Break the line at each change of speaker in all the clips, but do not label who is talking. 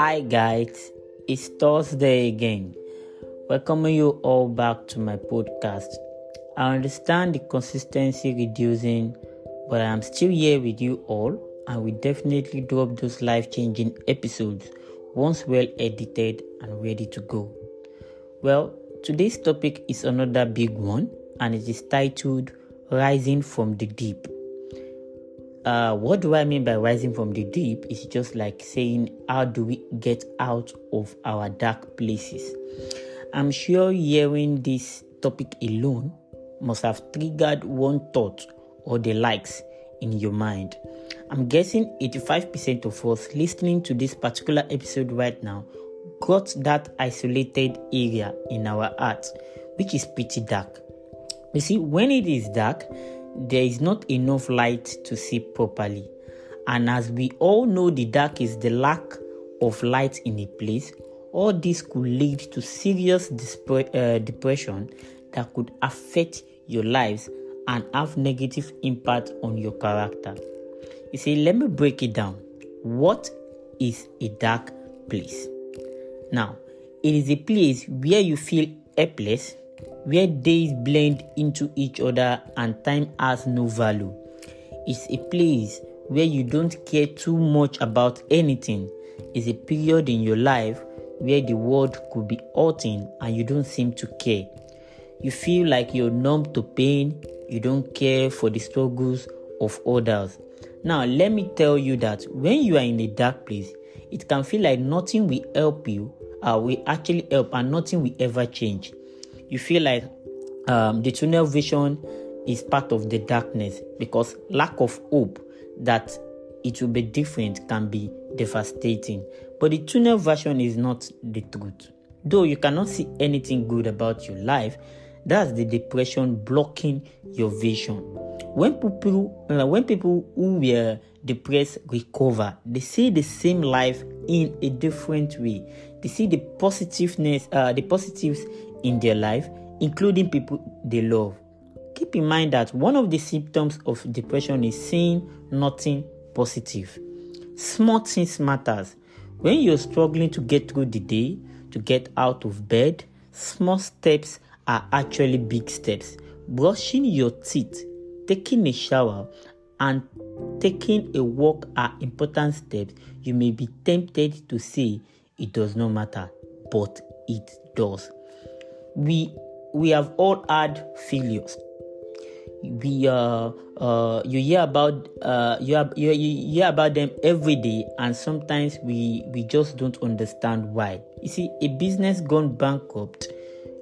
Hi guys, it's Thursday again. Welcoming you all back to my podcast. I understand the consistency reducing, but I am still here with you all and we definitely drop those life changing episodes once well edited and ready to go. Well, today's topic is another big one and it is titled Rising from the Deep. Uh, what do I mean by rising from the deep? It's just like saying, how do we get out of our dark places? I'm sure hearing this topic alone must have triggered one thought or the likes in your mind. I'm guessing 85% of us listening to this particular episode right now got that isolated area in our heart, which is pretty dark. You see, when it is dark, there is not enough light to see properly. And as we all know, the dark is the lack of light in a place. All this could lead to serious uh, depression that could affect your lives and have negative impact on your character. You see, let me break it down. What is a dark place? Now, it is a place where you feel helpless, where days blend into each other and time has no value. It's a place where you don't care too much about anything. It's a period in your life where the world could be hurting and you don't seem to care. You feel like you're numb to pain, you don't care for the struggles of others. Now, let me tell you that when you are in a dark place, it can feel like nothing will help you, uh, will actually help, and nothing will ever change you feel like um, the tunnel vision is part of the darkness because lack of hope that it will be different can be devastating. But the tunnel version is not the truth. Though you cannot see anything good about your life, that's the depression blocking your vision. When people, uh, when people who were depressed recover, they see the same life in a different way. They see the positiveness, uh, the positives in their life, including people they love. Keep in mind that one of the symptoms of depression is seeing nothing positive. Small things matters. When you're struggling to get through the day, to get out of bed, small steps are actually big steps. Brushing your teeth, taking a shower, and taking a walk are important steps. You may be tempted to say it does not matter, but it does we we have all had failures. We uh, uh you hear about uh you, have, you, you hear about them every day and sometimes we we just don't understand why. You see a business gone bankrupt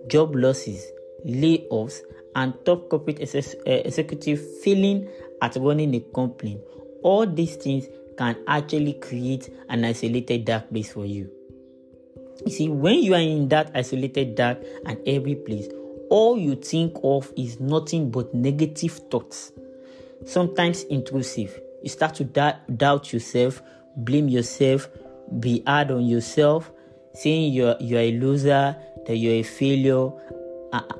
job losses layoffs and top corporate ex- uh, executive failing at running a company. All these things can actually create an isolated dark place for you you see, when you are in that isolated, dark, and every place, all you think of is nothing but negative thoughts, sometimes intrusive. You start to doubt yourself, blame yourself, be hard on yourself, saying you're, you're a loser, that you're a failure,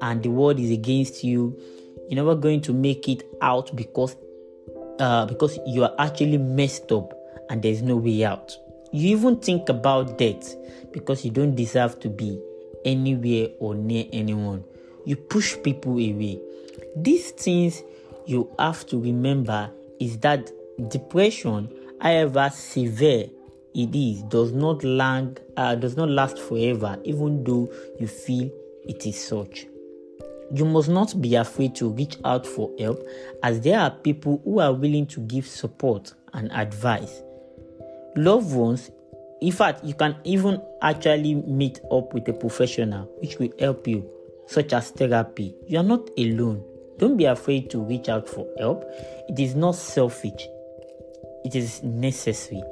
and the world is against you. You're never going to make it out because uh, because you are actually messed up and there's no way out. You even think about death because you don't deserve to be anywhere or near anyone. You push people away. These things you have to remember is that depression, however severe it is, does not lang, uh, does not last forever, even though you feel it is such. You must not be afraid to reach out for help, as there are people who are willing to give support and advice. Loved ones in fact, you can even actually meet up with a professional which will help you, such as therapy. You are not alone. Don't be afraid to reach out for help. It is not selfish, it is necessary.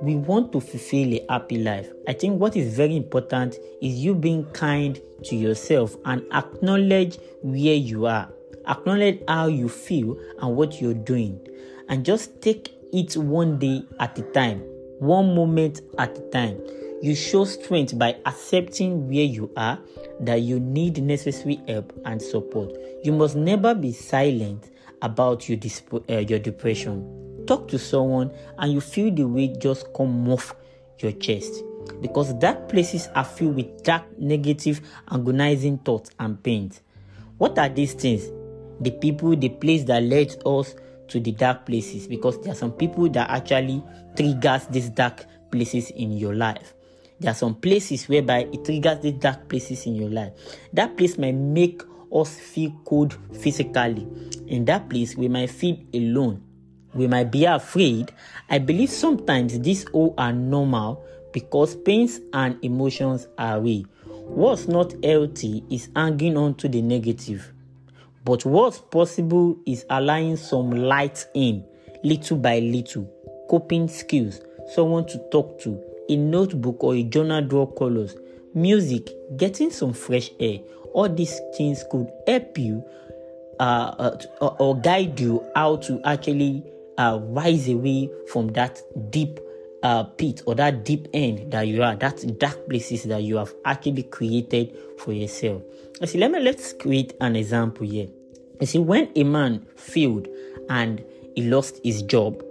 We want to fulfill a happy life. I think what is very important is you being kind to yourself and acknowledge where you are. Acknowledge how you feel and what you're doing. And just take it one day at a time one moment at a time. You show strength by accepting where you are, that you need necessary help and support. You must never be silent about your, disp- uh, your depression. Talk to someone and you feel the weight just come off your chest. because dark places are filled with dark, negative, agonizing thoughts and pains. What are these things? The people, the place that led us to the dark places because there are some people that actually triggers these dark places in your life. There are some places whereby it triggers these dark places in your life. That place might make us feel cold physically. In that place, we might feel alone. We might be afraid. I believe sometimes these all are normal because pains and emotions are real. What's not healthy is hanging on to the negative. But what's possible is allowing some light in, little by little, coping skills, someone to talk to, a notebook or a journal draw colors, music, getting some fresh air. All these things could help you uh, uh, or, guide you how to actually uh, rise away from that deep uh, pit or that deep end that you are, that dark places that you have actually created for yourself. See, let me let's create an example here. You see, when a man failed and he lost his job,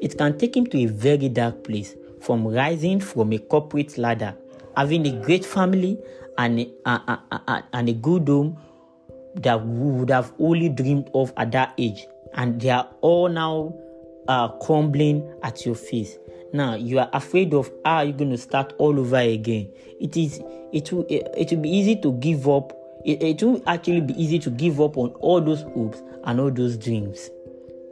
it can take him to a very dark place from rising from a corporate ladder, having a great family and a, a, a, and a good home that would have only dreamed of at that age, and they are all now uh, crumbling at your face. Now you are afraid of how you're going to start all over again. It is it will it will be easy to give up. It, it will actually be easy to give up on all those hopes and all those dreams.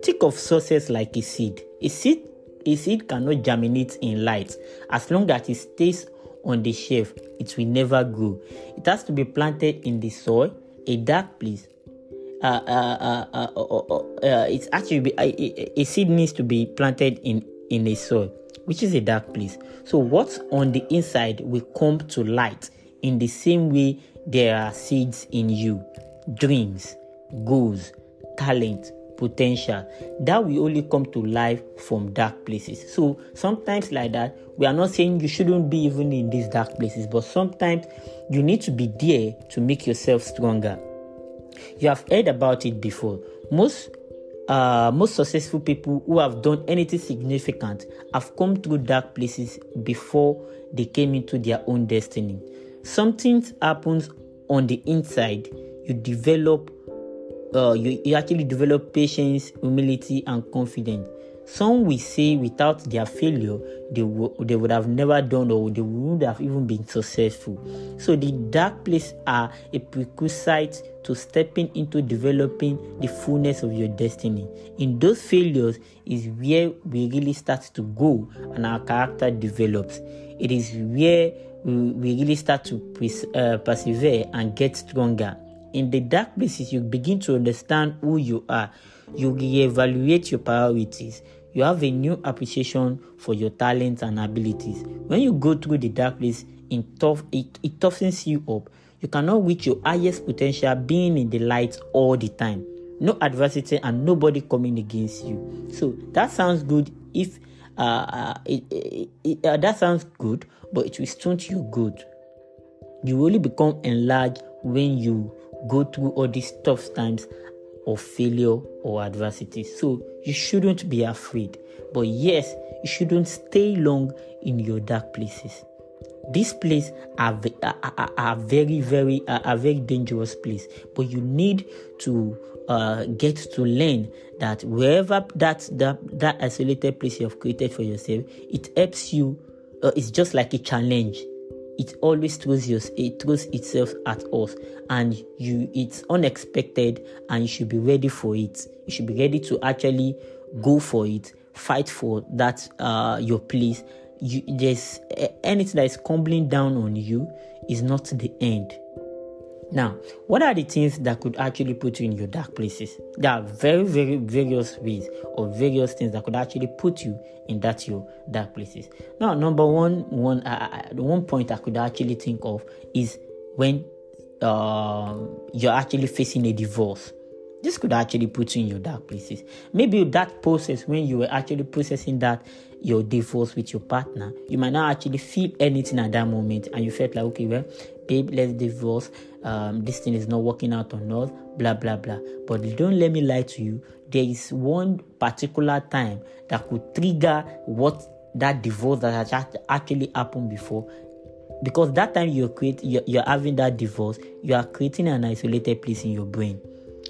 Think of success like a seed. A seed a seed cannot germinate in light. As long as it stays on the shelf, it will never grow. It has to be planted in the soil, a dark place. Uh, uh, uh, uh it's actually a, a seed needs to be planted in in a soil, which is a dark place. So what's on the inside will come to light in the same way there are seeds in you, dreams, goals, talent, potential that will only come to life from dark places. So sometimes like that we are not saying you shouldn't be even in these dark places but sometimes you need to be there to make yourself stronger. You have heard about it before. Most uh, most successful people who have done anything significant have come through dark places before they came into their own destiny something happens on the inside you develop uh, you, you actually develop patience, humility, and confidence. Some will say without their failure, they, w- they would have never done or they would have even been successful. So the dark places are a prerequisite to stepping into developing the fullness of your destiny. In those failures is where we really start to go and our character develops. It is where we, really start to uh, persevere and get stronger in the dark places, you begin to understand who you are. You reevaluate your priorities. You have a new appreciation for your talents and abilities. When you go through the dark place, it, tough, it, it toughens you up. You cannot reach your highest potential being in the light all the time. No adversity and nobody coming against you. So that sounds good if uh, uh, it, it, it, uh, that sounds good, but it will stunt you good. You only become enlarged when you go through all these tough times of failure or adversity. So you shouldn't be afraid. But yes, you shouldn't stay long in your dark places. These places are, are, are very, very, are very dangerous place. But you need to uh, get to learn that wherever that, that that isolated place you have created for yourself, it helps you. Uh, it's just like a challenge it always throws your, it throws itself at us and you it's unexpected and you should be ready for it you should be ready to actually go for it fight for that uh your place you there's anything that is crumbling down on you is not the end now, what are the things that could actually put you in your dark places? There are very, very various ways or various things that could actually put you in that your dark places. Now, number one, one, uh, one point I could actually think of is when uh, you're actually facing a divorce. This could actually put you in your dark places. Maybe that process when you were actually processing that your divorce with your partner, you might not actually feel anything at that moment, and you felt like, okay, well, babe, let's divorce. Um, this thing is not working out on us, blah blah blah. But don't let me lie to you. There is one particular time that could trigger what that divorce that has actually happened before because that time you're create you're, you're having that divorce you are creating an isolated place in your brain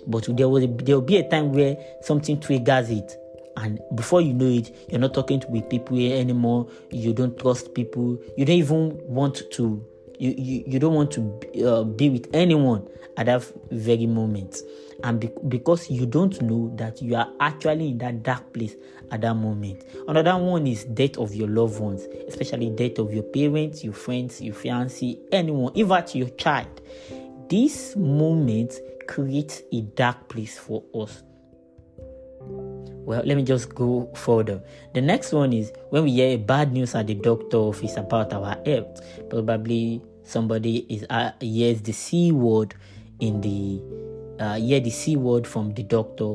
but there will there will be a time where something triggers it. And before you know it you're not talking to with people anymore. You don't trust people. You don't even want to you, you, you don't want to uh, be with anyone at that very moment. And be- because you don't know that you are actually in that dark place at that moment. Another one is death of your loved ones especially death of your parents your friends your fiancé anyone even your child. This moment creates a dark place for us well, let me just go further. The next one is when we hear bad news at the doctor office about our health. Probably somebody is uh, hears the C word in the uh, hear the C word from the doctor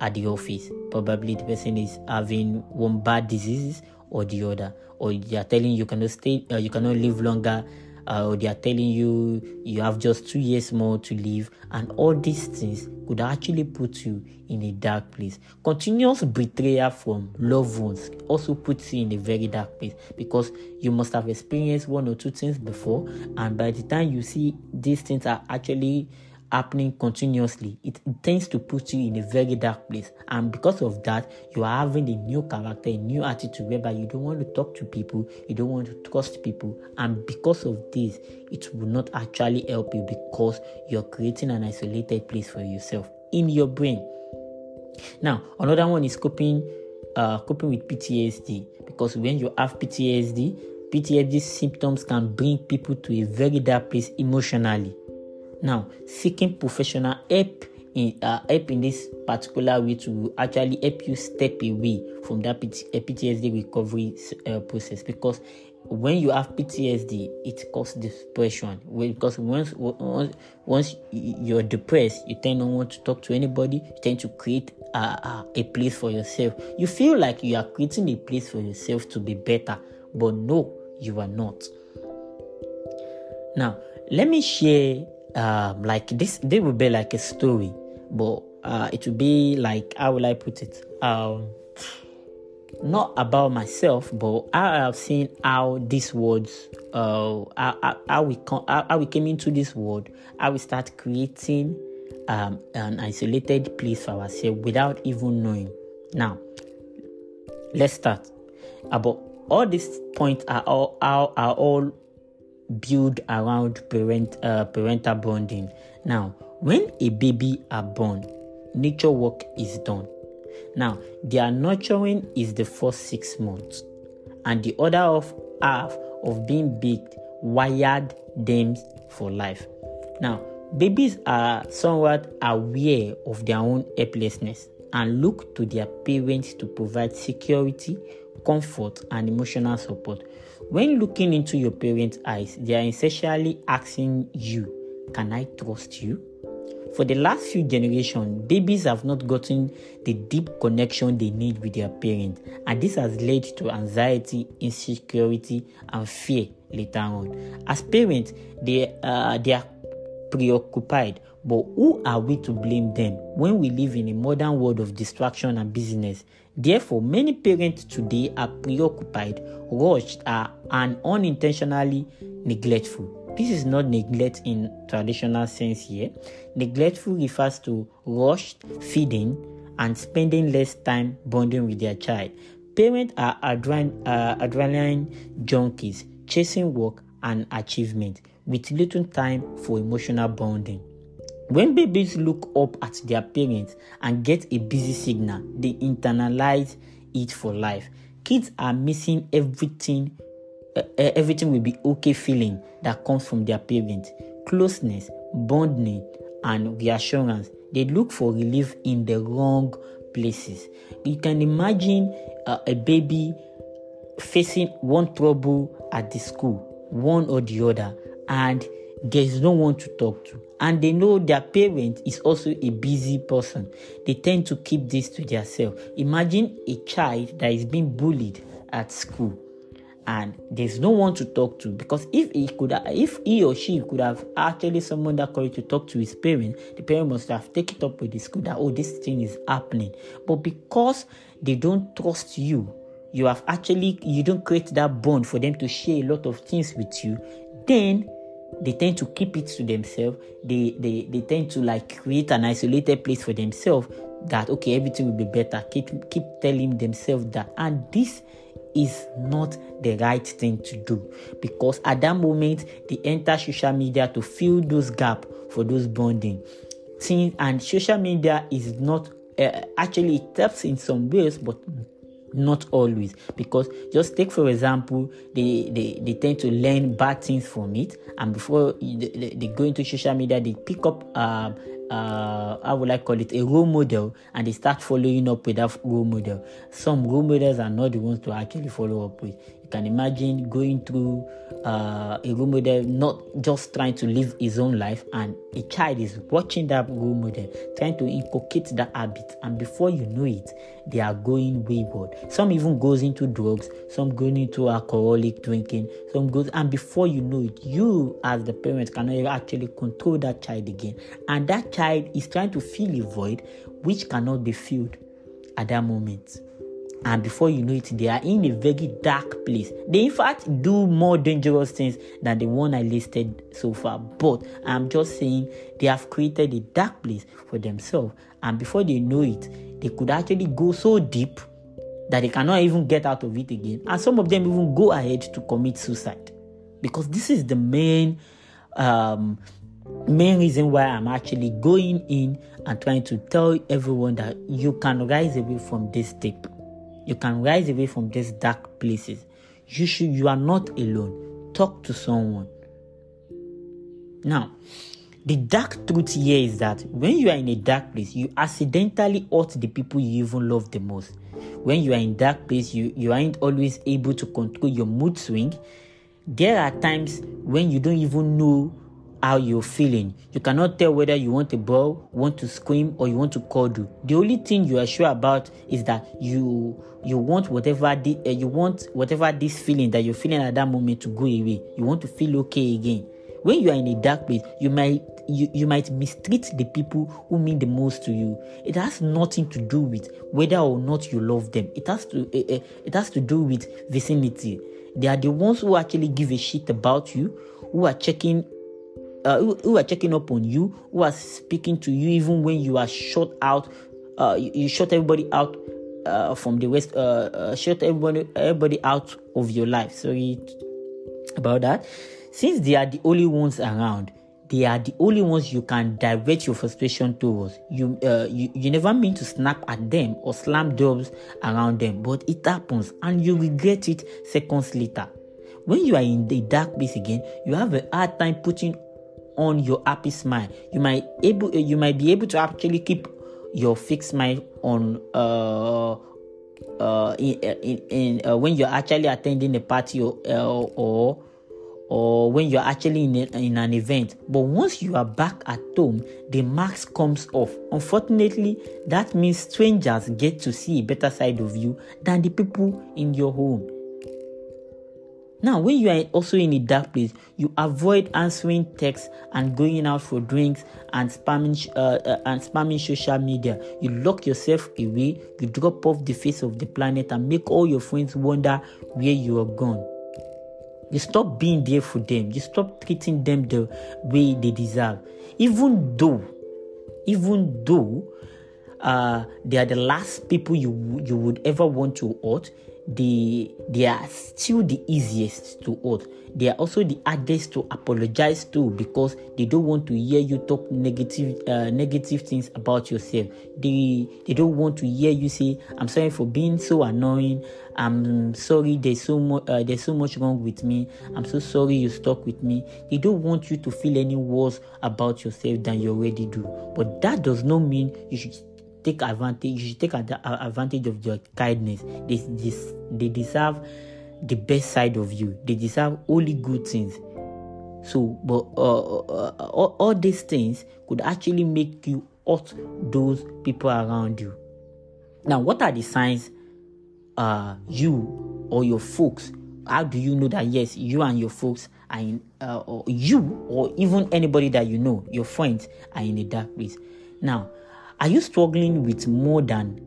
at the office. Probably the person is having one bad disease or the other, or they are telling you cannot stay, uh, you cannot live longer uh, they are telling you you have just two years more to live, and all these things could actually put you in a dark place. Continuous betrayal from loved ones also puts you in a very dark place because you must have experienced one or two things before, and by the time you see these things are actually happening continuously, it tends to put you in a very dark place. And because of that, you are having a new character, a new attitude whereby you don't want to talk to people, you don't want to trust people. And because of this, it will not actually help you because you're creating an isolated place for yourself in your brain. Now, another one is coping uh, coping with PTSD because when you have PTSD, PTSD symptoms can bring people to a very dark place emotionally now, seeking professional help in uh, help in this particular way to actually help you step away from that PTSD recovery uh, process because when you have PTSD, it causes depression. Because once once once you're depressed, you tend not want to talk to anybody. You tend to create a, a place for yourself. You feel like you are creating a place for yourself to be better, but no, you are not. Now, let me share um, like this they will be like a story but uh, it will be like how will i put it? Um, not about myself but i have seen how these words uh, how, how, we come how, we came into this world how we start creating um, an isolated place for ourselves without even knowing. Now let's start. About all these points are all are, are all build around parent uh, parental bonding. Now, when a baby are born, nature work is done. Now, their nurturing is the first six months, and the other half of being baked wired them for life. Now, babies are somewhat aware of their own helplessness and look to their parents to provide security, comfort, and emotional support. When looking into your parents' eyes, they are essentially asking you, Can I trust you? For the last few generations, babies have not gotten the deep connection they need with their parents, and this has led to anxiety, insecurity, and fear later on. As parents, they, uh, they are preoccupied, but who are we to blame them when we live in a modern world of distraction and business? Therefore, many parents today are preoccupied, rushed, and unintentionally neglectful. This is not neglect in traditional sense here. Neglectful refers to rushed feeding and spending less time bonding with their child. Parents are adren- adrenaline junkies, chasing work and achievement with little time for emotional bonding. When babies look up at their parents and get a busy signal, they internalize it for life. Kids are missing everything, uh, everything will be okay feeling that comes from their parents closeness, bonding, and reassurance. They look for relief in the wrong places. You can imagine uh, a baby facing one trouble at the school, one or the other, and there is no one to talk to. And they know their parent is also a busy person. They tend to keep this to themselves. Imagine a child that is being bullied at school and there's no one to talk to. Because if he could if he or she could have actually someone that courage to talk to his parent the parent must have taken it up with the school that oh this thing is happening. But because they don't trust you you have actually you don't create that bond for them to share a lot of things with you then they tend to keep it to themselves. They they, they tend to like create an isolated place for themselves that okay everything will be better. Keep keep telling themselves that. And this is not the right thing to do. Because at that moment they enter social media to fill those gap for those bonding. Things and social media is not uh, actually it helps in some ways but not always because just take for example they, they they tend to learn bad things from it and before they, they go into social media they pick up uh, uh, how would I call it, a role model, and they start following up with that role model. Some role models are not the ones to actually follow up with. You can imagine going through uh, a role model, not just trying to live his own life, and a child is watching that role model, trying to inculcate that habit, and before you know it, they are going wayward. Some even goes into drugs, some going into alcoholic drinking, some goes, and before you know it, you as the parent cannot actually control that child again, and that child is trying to fill a void which cannot be filled at that moment and before you know it, they are in a very dark place. They, in fact, do more dangerous things than the one I listed so far. But I'm just saying they have created a dark place for themselves, and before they know it, they could actually go so deep that they cannot even get out of it again. And some of them even go ahead to commit suicide because this is the main. Um, main reason why I'm actually going in and trying to tell everyone that you can rise away from this tape you can rise away from these dark places. You should you are not alone. Talk to someone. Now, the dark truth here is that when you are in a dark place, you accidentally hurt the people you even love the most. When you are in dark place, you, you aren't always able to control your mood swing. There are times when you don't even know how you're feeling. You cannot tell whether you want a ball, want to scream, or you want to cuddle. The only thing you are sure about is that you you want whatever the, uh, you want whatever this feeling that you're feeling at that moment to go away. You want to feel okay again. When you are in a dark place, you might you, you might mistreat the people who mean the most to you. It has nothing to do with whether or not you love them. It has to uh, uh, it has to do with vicinity. They are the ones who actually give a shit about you, who are checking uh, who, who, are checking up on you, who are speaking to you even when you are shut out. Uh, you, you shut everybody out uh, from the west. Uh, uh, shut everybody everybody out of your life. Sorry about that. Since they are the only ones around, they are the only ones you can direct your frustration towards. You, uh, you, you never mean to snap at them or slam doors around them, but it happens and you regret it seconds later. When you are in the dark place again, you have a hard time putting on your happy smile. You might able uh, you might be able to actually keep your fixed smile on uh uh in in, in uh, when you're actually attending a party or uh, or or when you're actually in, a, in an event. But once you are back at home the mask comes off. Unfortunately that means strangers get to see a better side of you than the people in your home now, when you are also in a dark place, you avoid answering texts and going out for drinks and spamming uh, uh, and spamming social media. You lock yourself away. You drop off the face of the planet and make all your friends wonder where you are gone. You stop being there for them. You stop treating them the way they deserve. Even though, even though uh, they are the last people you you would ever want to hurt they they are still the easiest to hurt they are also the hardest to apologize to because they don't want to hear you talk negative uh, negative things about yourself. They they don't want to hear you say i'm sorry for being so annoying. I'm sorry there's so much uh, there's so much wrong with me. I'm so sorry you stuck with me. They don't want you to feel any worse about yourself than you already do. But that does not mean you should take advantage you take advantage of your kindness. They, they, they deserve the best side of you. They deserve only good things. So but uh, uh, uh, all, all these things could actually make you hurt those people around you. Now what are the signs uh you or your folks how do you know that yes you and your folks are in uh, or you or even anybody that you know your friends are in a dark place? Now are you struggling with more than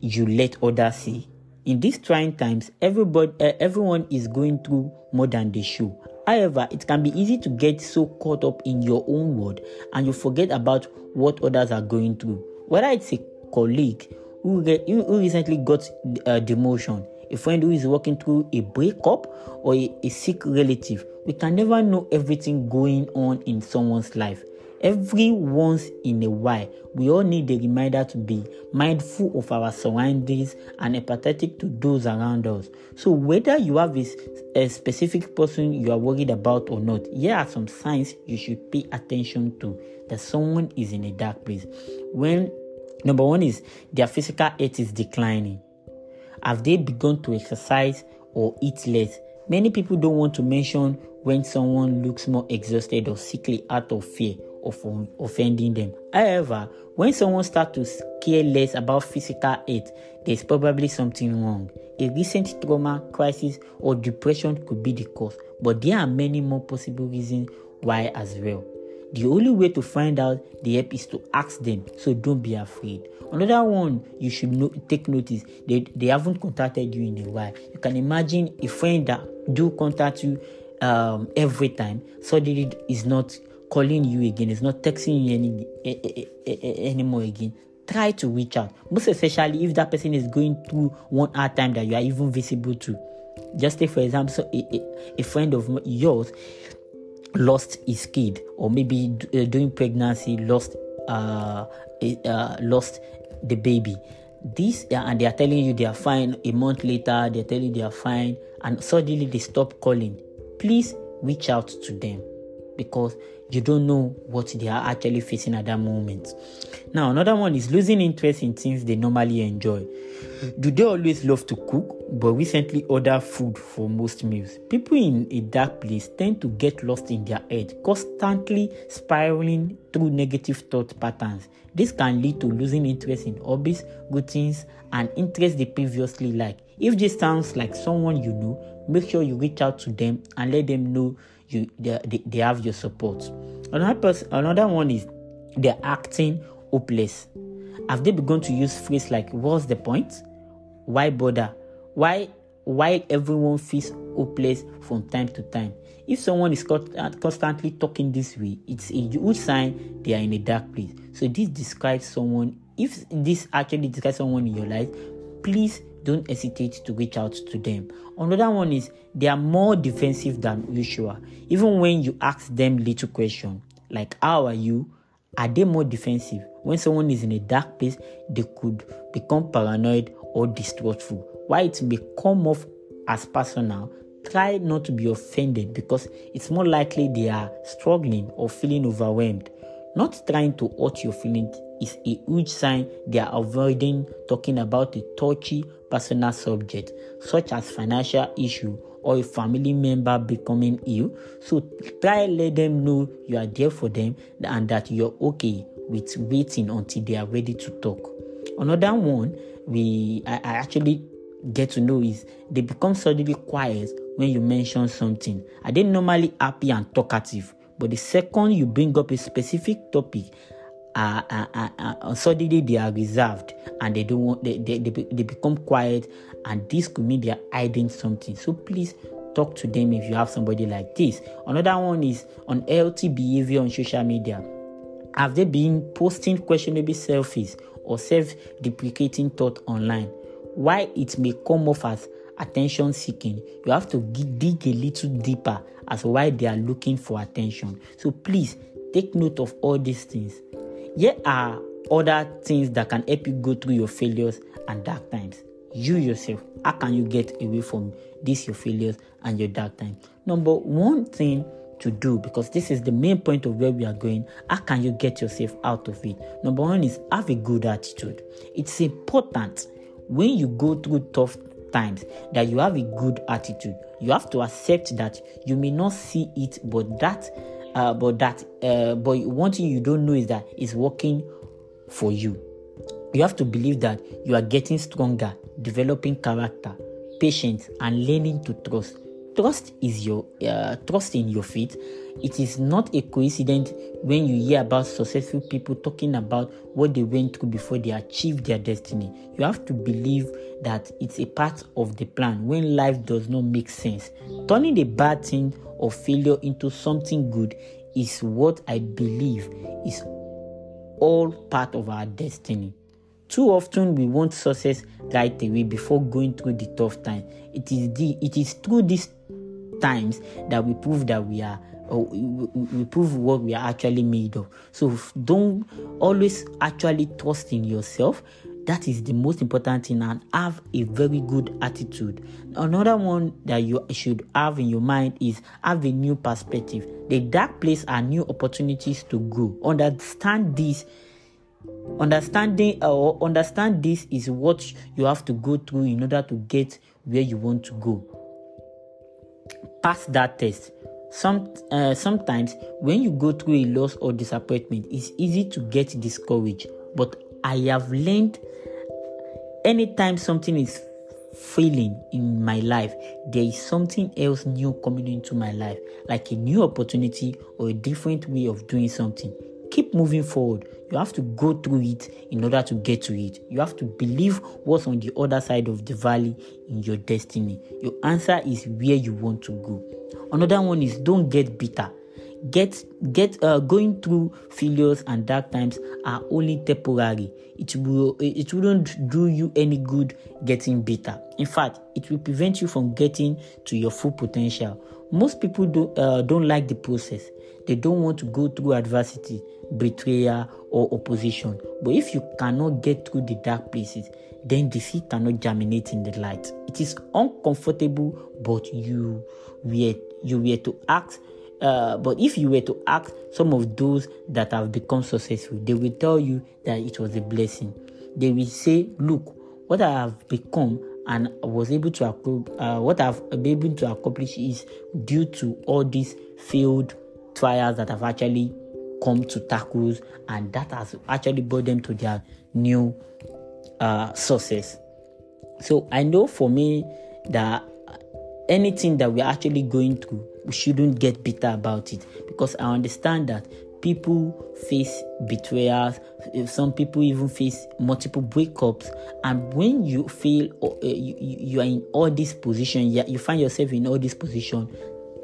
you let others see? In these trying times, everybody, uh, everyone is going through more than they should. However, it can be easy to get so caught up in your own world and you forget about what others are going through. Whether it's a colleague who, get, who recently got a demotion, a friend who is working through a breakup, or a, a sick relative, we can never know everything going on in someone's life. Every once in a while, we all need a reminder to be mindful of our surroundings and empathetic to those around us. So, whether you have a, a specific person you are worried about or not, here are some signs you should pay attention to that someone is in a dark place. When number one is their physical health is declining. Have they begun to exercise or eat less? Many people don't want to mention when someone looks more exhausted or sickly out of fear of offending them. However, when someone starts to care less about physical health, there's probably something wrong. A recent trauma, crisis, or depression could be the cause, but there are many more possible reasons why as well. The only way to find out the help is to ask them, so don't be afraid. Another one you should know, take notice they, they haven't contacted you in a while. You can imagine a friend that do contact you um, every time, suddenly is not calling you again, is not texting you any anymore again. Try to reach out, most especially if that person is going through one hard time that you are even visible to. Just take for example, a, friend of yours lost his kid, or maybe uh, during pregnancy lost uh, uh, lost the baby. This uh, and they are telling you they are fine. A month later, they are telling you they are fine, and suddenly they stop calling. Please reach out to them because you don't know what they are actually facing at that moment. Now, another one is losing interest in things they normally enjoy. Do they always love to cook but recently order food for most meals? People in a dark place tend to get lost in their head, constantly spiraling through negative thought patterns. This can lead to losing interest in hobbies, routines, and interests they previously liked. If this sounds like someone you know, make sure you reach out to them and let them know you they, they, have your support. Another person, another one is they're acting hopeless. Have they begun to use phrase like "What's the point? Why bother? Why why everyone feels hopeless from time to time?" If someone is uh, constantly talking this way, it's a good sign they are in a dark place. So this describes someone. If this actually describes someone in your life, please don't hesitate to reach out to them. Another one is they are more defensive than usual. Even when you ask them little questions like how are you, are they more defensive? When someone is in a dark place, they could become paranoid or distrustful. Why it may come off as personal, try not to be offended because it's more likely they are struggling or feeling overwhelmed. Not trying to hurt your feelings is a huge sign they are avoiding talking about a touchy personal subject such as financial issue or a family member becoming ill. So try let them know you are there for them and that you're okay with waiting until they are ready to talk. Another one we I, I actually get to know is they become suddenly quiet when you mention something. Are they normally happy and talkative? But the second you bring up a specific topic, uh, uh, uh, suddenly they are reserved and they don't want they, they, they, they become quiet and this could mean they are hiding something. So please talk to them if you have somebody like this. Another one is unhealthy behavior on social media. Have they been posting questionable selfies or self-deprecating thought online? Why it may come off as attention seeking, you have to dig a little deeper as why they are looking for attention. So please take note of all these things. Here are other things that can help you go through your failures and dark times. You yourself, how can you get away from these your failures and your dark times? Number one thing to do because this is the main point of where we are going. How can you get yourself out of it? Number one is have a good attitude. It's important when you go through tough times that you have a good attitude. You have to accept that you may not see it, but that, uh, but that, uh, but one thing you don't know is that it's working for you. You have to believe that you are getting stronger, developing character, patience, and learning to trust. trust is your uh, trust in your faith. It is not a coincidence when you hear about successful people talking about what they went through before they achieved their destiny. You have to believe that it's a part of the plan when life does not make sense. Turning a bad thing or failure into something good is what I believe is all part of our destiny. Too often we want success right away before going through the tough time. It is the it is through these times that we prove that we are or we prove what we are actually made of. So don't always actually trust in yourself. That is the most important thing and have a very good attitude. Another one that you should have in your mind is have a new perspective. The dark place are new opportunities to grow. Understand this understanding or understand this is what you have to go through in order to get where you want to go pass that test some uh, sometimes when you go through a loss or disappointment it's easy to get discouraged but i have learned anytime something is failing in my life there is something else new coming into my life like a new opportunity or a different way of doing something keep moving forward. You have to go through it in order to get to it. You have to believe what's on the other side of the valley in your destiny. Your answer is where you want to go. Another one is don't get bitter. Get get uh, going through failures and dark times are only temporary. It will it wouldn't do you any good getting bitter. In fact, it will prevent you from getting to your full potential. Most people do, uh, don't like the process. They don't want to go through adversity, betrayal, or opposition. But if you cannot get through the dark places, then the seed cannot germinate in the light. It is uncomfortable, but you were you were to act. Uh, but if you were to ask some of those that have become successful, they will tell you that it was a blessing. They will say, "Look, what I have become and was able to uh, what I've been able to accomplish is due to all these failed trials that have actually come to tackles and that has actually brought them to their new uh, success. So I know for me that anything that we're actually going through, we shouldn't get bitter about it. Because I understand that people face betrayals. Some people even face multiple breakups. And when you feel uh, you, you, are in all this position you find yourself in all this position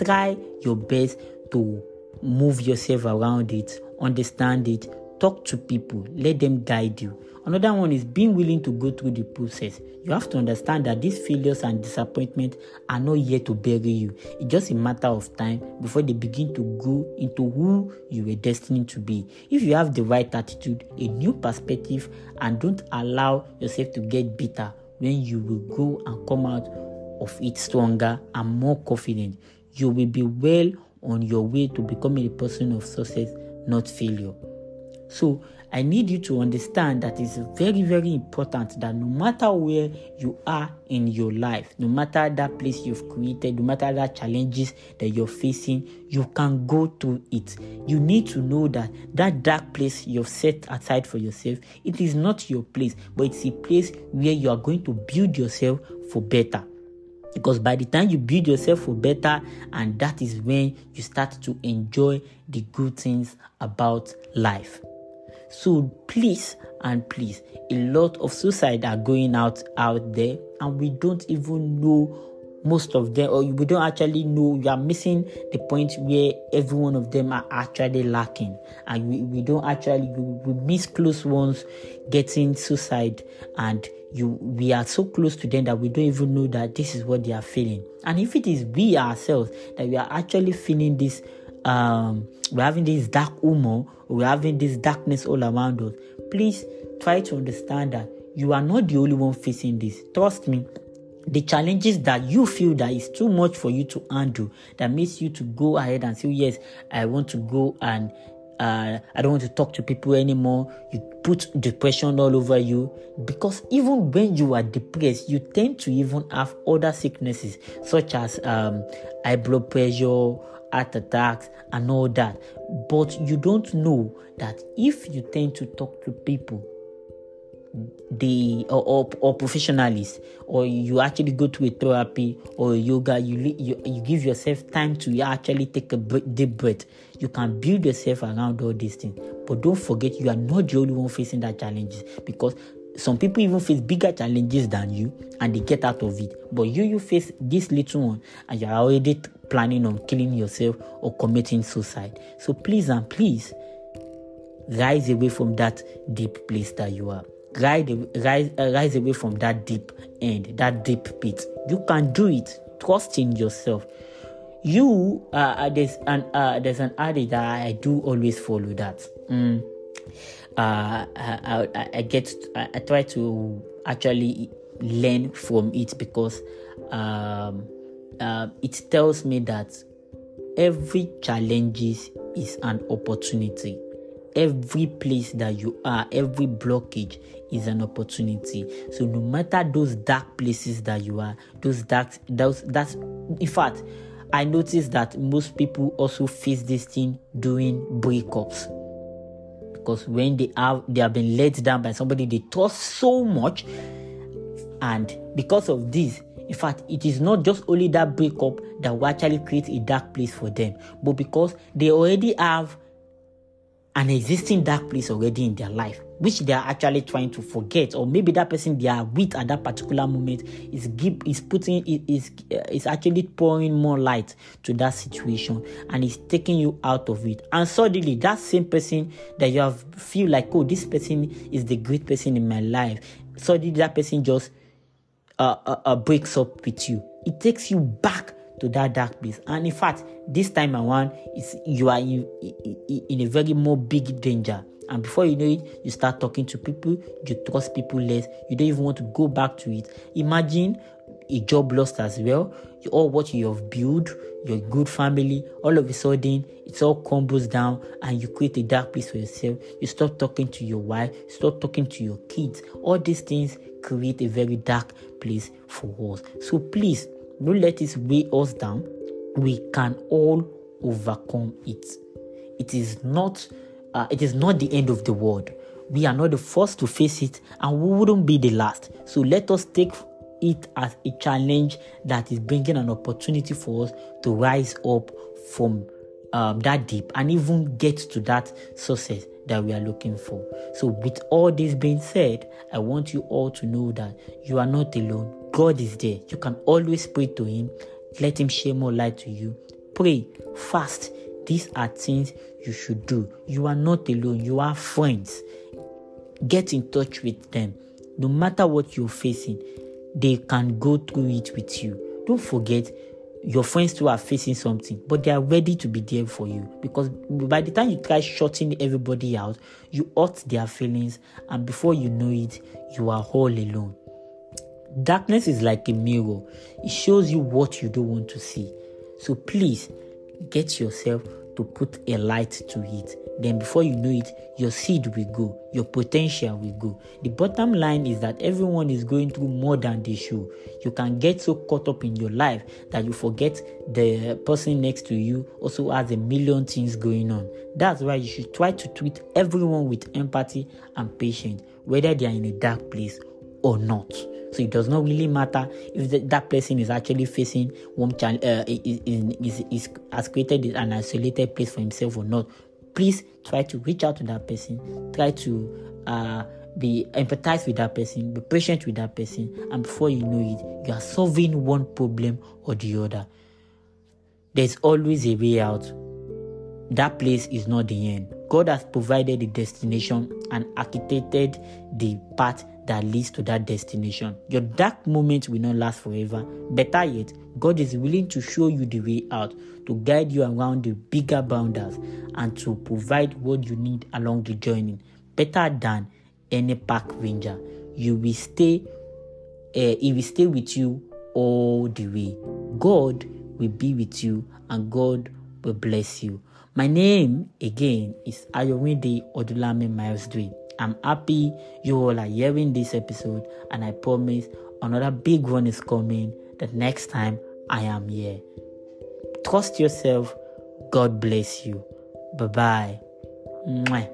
try your best to move yourself around it, understand it, talk to people, let them guide you. Another one is being willing to go through the process. You have to understand that these failures and disappointments are not here to bury you. It's just a matter of time before they begin to go into who you were destined to be. If you have the right attitude, a new perspective, and don't allow yourself to get bitter when you will go and come out of it stronger and more confident, you will be well on your way to becoming a person of success, not failure. So, I need you to understand that it's very, very important that no matter where you are in your life, no matter that place you've created, no matter the challenges that you're facing, you can go through it. You need to know that that dark place you've set aside for yourself, it is not your place, but it's a place where you are going to build yourself for better because by the time you build yourself for better and that is when you start to enjoy the good things about life so please and please a lot of suicide are going out out there and we don't even know most of them or we don't actually know you are missing the point where every one of them are actually lacking. And we, we don't actually we, miss close ones getting suicide and you we are so close to them that we don't even know that this is what they are feeling. And if it is we ourselves that we are actually feeling this um we're having this dark humor we're having this darkness all around us please try to understand that you are not the only one facing this trust me the challenges that you feel that is too much for you to handle that makes you to go ahead and say yes i want to go and uh, I don't want to talk to people anymore. You put depression all over you because even when you are depressed, you tend to even have other sicknesses such as um, high blood pressure, heart attacks, and all that. But you don't know that if you tend to talk to people, the or, or, or professionalist or you actually go to a therapy or yoga you, you you give yourself time to actually take a deep breath you can build yourself around all these things. But don't forget you are not the only one facing that challenges because some people even face bigger challenges than you and they get out of it but you you face this little one and you're already planning on killing yourself or committing suicide so please and please rise away from that deep place that you are rise, rise, uh, rise away from that deep end, that deep pit. You can do it. Trust in yourself. You uh, uh there's an uh, there's an adage that I do always follow that. Mm. Uh, I, I, I get I, I try to actually learn from it because um, uh, it tells me that every challenge is an opportunity every place that you are, every blockage is an opportunity. So no matter those dark places that you are, those dark those that's in fact, I noticed that most people also face this thing during breakups. Because when they have they have been let down by somebody they trust so much, and because of this, in fact, it is not just only that breakup that will actually create a dark place for them, but because they already have an existing dark place already in their life, which they are actually trying to forget, or maybe that person they are with at that particular moment is give is putting is is actually pouring more light to that situation and is taking you out of it. And suddenly, that same person that you have feel like, oh, this person is the great person in my life. Suddenly, that person just uh, uh, uh breaks up with you. It takes you back to that dark place. And in fact, this time around, it's, you are in, in a very more big danger. And before you know it, you start talking to people, you trust people less, you don't even want to go back to it. Imagine a job lost as well, all what you have built, your good family, all of a sudden it all crumbles down and you create a dark place for yourself. You stop talking to your wife, stop talking to your kids. All these things create a very dark place for us. So please don't let it weigh us down. We can all overcome it. It is not uh, it is not the end of the world. We are not the first to face it and we wouldn't be the last. So let us take it as a challenge that is bringing an opportunity for us to rise up from um, that deep and even get to that success that we are looking for. So, with all this being said, I want you all to know that you are not alone. God is there. You can always pray to Him. Let Him share more light to you. Pray, fast. These are things you should do. You are not alone. You are friends. Get in touch with them. No matter what you're facing, they can go through it with you. Don't forget, your friends too are facing something, but they are ready to be there for you because by the time you try shutting everybody out, you hurt their feelings, and before you know it, you are all alone. Darkness is like a mirror, it shows you what you don't want to see. So please get yourself to put a light to it. Then, before you know it, your seed will go, your potential will go. The bottom line is that everyone is going through more than they should. You can get so caught up in your life that you forget the person next to you also has a million things going on. That's why you should try to treat everyone with empathy and patience, whether they are in a dark place or not. So it does not really matter if the, that person is actually facing one challenge, uh, is, is, is, has created an isolated place for himself or not. Please try to reach out to that person. Try to uh, be empathize with that person, be patient with that person, and before you know it, you are solving one problem or the other. There's always a way out. That place is not the end. God has provided the destination and architected the path that leads to that destination. Your dark moment will not last forever. Better yet, God is willing to show you the way out, to guide you around the bigger boundaries, and to provide what you need along the journey. Better than any park ranger. You will stay, uh, he will stay with you all the way. God will be with you, and God will bless you. My name again is Ayowinde Odulame Miles Dwayne. I'm happy you all are hearing this episode, and I promise another big one is coming the next time I am here. Trust yourself. God bless you. Bye bye.